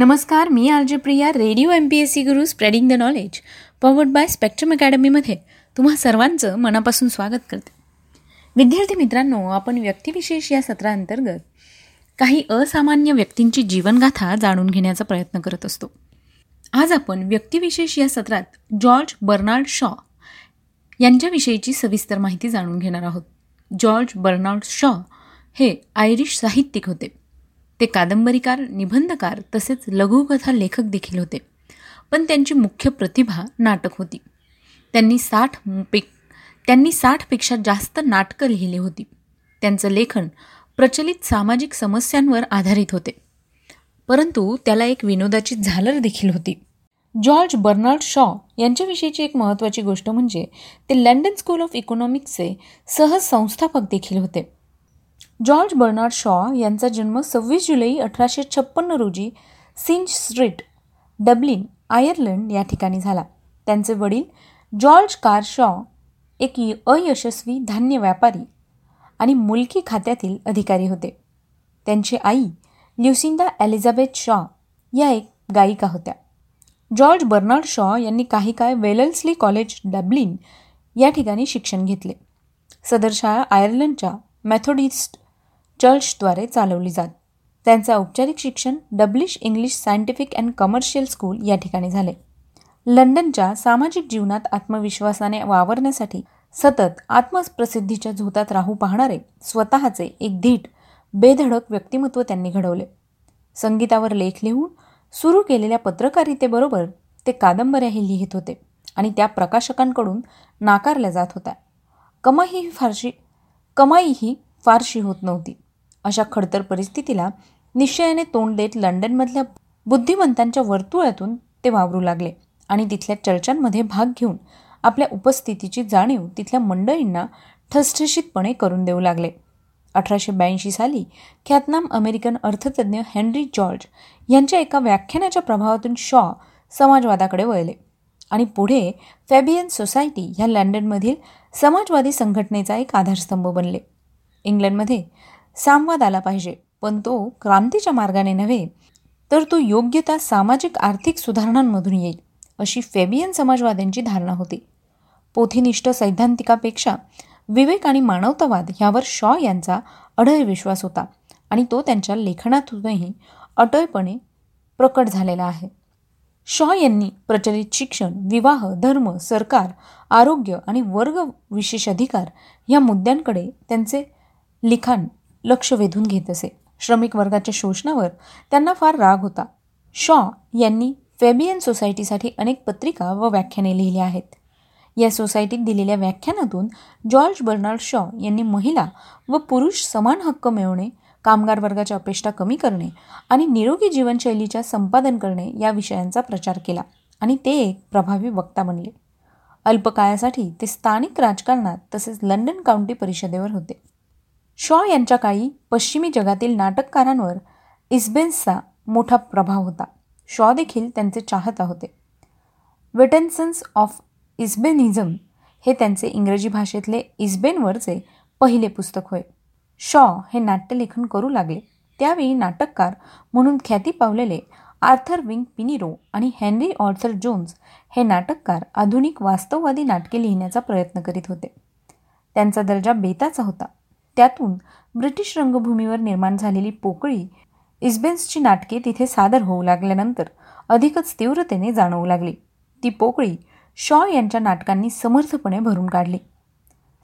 नमस्कार मी R J Priya radio M P S C Guru spreading the knowledge powered by Spectrum अकॅडमीमध्ये तुम्हा सर्वांचं मनापासून स्वागत करते. विद्यार्थी मित्रांनो आपण व्यक्तिविशेष या सत्राअंतर्गत काही असामान्य व्यक्तींची जीवनगाथा जाणून घेण्याचा प्रयत्न करत असतो. आज आपण व्यक्तिविशेष या सत्रात जॉर्ज बर्नार्ड शॉ यांच्याविषयीची सविस्तर माहिती जाणून घेणार आहोत. जॉर्ज बर्नार्ड शॉ हे आयरिश साहित्यिक होते. ते कादंबरीकार निबंधकार तसेच लघुकथा लेखक देखील होते. पण त्यांची मुख्य प्रतिभा नाटक होती. त्यांनी साठ पे त्यांनी साठपेक्षा जास्त नाटकं लिहिली होती. त्यांचं लेखन प्रचलित सामाजिक समस्यांवर आधारित होते. परंतु त्याला एक विनोदाची झालर देखील होती. जॉर्ज बर्नार्ड शॉ यांच्याविषयीची एक महत्त्वाची गोष्ट म्हणजे ते लंडन स्कूल ऑफ इकॉनॉमिक्सचे सहज संस्थापक देखील होते. जॉर्ज बर्नार्ड शॉ यांचा जन्म सव्वीस जुलै अठराशे छप्पन्न रोजी सिंच स्ट्रीट डब्लिन आयर्लंड या ठिकाणी झाला. त्यांचे वडील जॉर्ज कार शॉ एक अयशस्वी धान्य व्यापारी आणि मुलकी खात्यातील अधिकारी होते. त्यांची आई ल्युसिंदा एलिझाबेथ शॉ या एक गायिका होत्या. जॉर्ज बर्नार्ड शॉ यांनी काही काळ वेलल्सली कॉलेज डब्लिन या ठिकाणी शिक्षण घेतले. सदर शाळा आयर्लंडच्या मॅथोडिस्ट चर्चद्वारे चालवली जात. त्यांचं औपचारिक शिक्षण Dublish English scientific and commercial school या ठिकाणी झाले. लंडनच्या सामाजिक जीवनात आत्मविश्वासाने वावरण्यासाठी सतत आत्मप्रसिद्धीच्या झोतात राहू पाहणारे स्वतःचे एक धीट बेधडक व्यक्तिमत्व त्यांनी घडवले. संगीतावर लेख लिहून सुरू केलेल्या पत्रकारितेबरोबर ते कादंबऱ्याही लिहित होते आणि त्या प्रकाशकांकडून नाकारल्या जात होत्या. कमाई ही फारशी कमाई ही फारशी होत नव्हती. अशा खडतर परिस्थितीला निश्चयाने तोंड देत लंडनमधल्या बुद्धिमंतांच्या वर्तुळातून ते वावरू लागले आणि तिथल्या चर्चांमध्ये भाग घेऊन आपल्या उपस्थितीची जाणीव तिथल्या मंडळींना ठसठशीतपणे करून देऊ लागले. अठराशे ब्याऐंशी साली ख्यातनाम अमेरिकन अर्थतज्ञ हेनरी जॉर्ज यांच्या एका व्याख्यानाच्या प्रभावातून शॉ समाजवादाकडे वळले. आणि पुढे फॅबियन सोसायटी ह्या लंडनमधील समाजवादी संघटनेचा एक आधारस्तंभ बनले. इंग्लंडमध्ये सामवाद आला पाहिजे पण तो क्रांतीच्या मार्गाने नव्हे तर तो योग्यता सामाजिक आर्थिक सुधारणांमधून येईल अशी फेबियन समाजवाद्यांची धारणा होती. पोथीनिष्ठ सैद्धांतिकापेक्षा विवेक आणि मानवतावाद ह्यावर शॉ यांचा अढळ विश्वास होता आणि तो त्यांच्या लेखनातूनही अटळपणे प्रकट झालेला आहे. शॉ यांनी प्रचलित शिक्षण विवाह धर्म सरकार आरोग्य आणि वर्ग विशेष अधिकार या मुद्द्यांकडे त्यांचे लिखाण लक्ष वेधून घेत असे. श्रमिक वर्गाच्या शोषणावर त्यांना फार राग होता. शॉ यांनी फेबियन सोसायटीसाठी अनेक पत्रिका व व्याख्याने लिहिली आहेत. या सोसायटीत दिलेल्या व्याख्यानातून जॉर्ज बर्नार्ड शॉ यांनी महिला व पुरुष समान हक्क मिळवणे कामगार वर्गाच्या अपेक्षा कमी करणे आणि निरोगी जीवनशैलीच्या संपादन करणे या विषयांचा प्रचार केला आणि ते एक प्रभावी वक्ता बनले. अल्पकाळासाठी ते स्थानिक राजकारणात तसेच लंडन काउंटी परिषदेवर होते. शॉ यांच्या काळी पश्चिमी जगातील नाटककारांवर इस्बेन्सचा मोठा प्रभाव होता. शॉ देखील त्यांचे चाहता होते. वेटन्सन्स ऑफ इस्बेनिझम हे त्यांचे इंग्रजी भाषेतले इस्बेनवरचे पहिले पुस्तक होय. शॉ हे नाट्यलेखन करू लागले. त्यावेळी नाटककार म्हणून ख्याती पावलेले आर्थर विंग पिनिरो आणि हेनरी ऑर्थर जोन्स हे नाटककार आधुनिक वास्तववादी नाटके लिहिण्याचा प्रयत्न करीत होते. त्यांचा दर्जा बेताचा होता. त्यातून ब्रिटिश रंगभूमीवर निर्माण झालेली पोकळी इस्बेन्सची नाटके तिथे सादर होऊ लागल्यानंतर अधिकच तीव्रतेने जाणवू लागली. ती पोकळी शॉ यांच्या नाटकांनी समर्थपणे भरून काढली.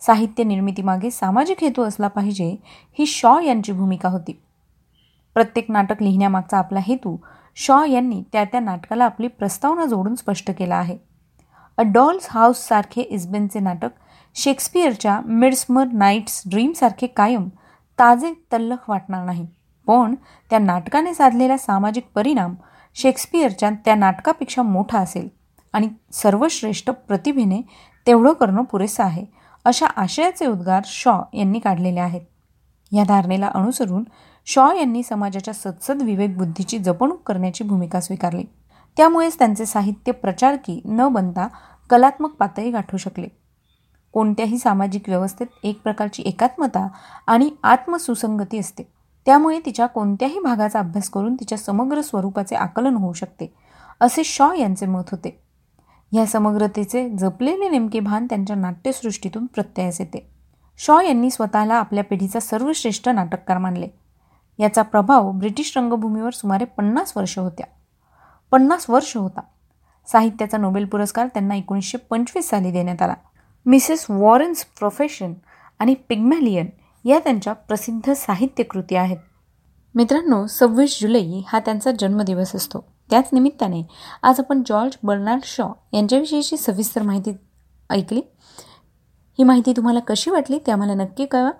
साहित्य निर्मितीमागे सामाजिक हेतू असला पाहिजे ही शॉ यांची भूमिका होती. प्रत्येक नाटक लिहिण्यामागचा आपला हेतू शॉ यांनी त्या त्या नाटकाला आपली प्रस्तावना जोडून स्पष्ट केला आहे. अ डॉल्स हाऊससारखे इस्बेनचे नाटक शेक्सपियरच्या मिड्समर नाईट्स ड्रीमसारखे कायम ताजे तल्लख वाटणार नाही. पण त्या नाटकाने साधलेला सामाजिक परिणाम शेक्सपियरच्या त्या नाटकापेक्षा मोठा असेल आणि सर्वश्रेष्ठ प्रतिभेने तेवढं करणं पुरेसं आहे. अशा आशयाचे उद्गार शॉ यांनी काढलेले आहेत. या धारणेला अनुसरून शॉ यांनी समाजाच्या सत्सद विवेकबुद्धीची जपणूक करण्याची भूमिका स्वीकारली. त्यामुळेच त्यांचे साहित्य प्रचारकी न बनता कलात्मक पातळी गाठू शकले. कोणत्याही सामाजिक व्यवस्थेत एक प्रकारची एकात्मता आणि आत्मसुसंगती असते. त्यामुळे तिच्या कोणत्याही भागाचा अभ्यास करून तिच्या समग्र स्वरूपाचे आकलन होऊ शकते असे शॉ यांचे मत होते. ह्या समग्रतेचे जपलेले नेमके भान त्यांच्या नाट्यसृष्टीतून प्रत्ययास येते. शॉ यांनी स्वतःला आपल्या पिढीचा सर्वश्रेष्ठ नाटककार मानले. याचा प्रभाव ब्रिटिश रंगभूमीवर सुमारे पन्नास वर्ष होत्या. पन्नास वर्ष होता. साहित्याचा नोबेल पुरस्कार त्यांना एकोणीसशे पंचवीस साली देण्यात आला. मिसेस वॉरन्स प्रोफेशन आणि पिग्मॅलियन या त्यांच्या प्रसिद्ध साहित्यकृती आहेत. मित्रांनो सव्वीस जुलै हा त्यांचा जन्मदिवस असतो. त्याच निमित्ताने आज आपण जॉर्ज बर्नार्ड शॉ यांच्याविषयीची सविस्तर माहिती ऐकली. ही माहिती तुम्हाला कशी वाटली ते आम्हाला नक्की कळवा.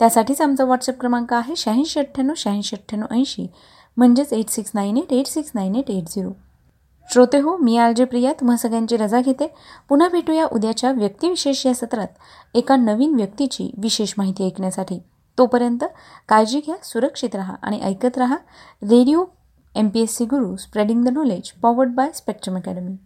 त्यासाठीच आमचा व्हॉट्सअप क्रमांक आहे शहाऐंशी अठ्ठ्याण्णव शहाऐंशी अठ्ठ्याण्णव ऐंशी. म्हणजेच eight six nine eight eight six nine eight eight zero श्रोते हो मी आलजे प्रिया तुम्हा सगळ्यांची रजा घेते. पुन्हा भेटूया उद्याच्या व्यक्तिविशेष या सत्रात एका नवीन व्यक्तीची विशेष माहिती ऐकण्यासाठी. तोपर्यंत काळजी घ्या सुरक्षित राहा आणि ऐकत राहा. Radio M P S C Guru spreading the knowledge powered by Spectrum Academy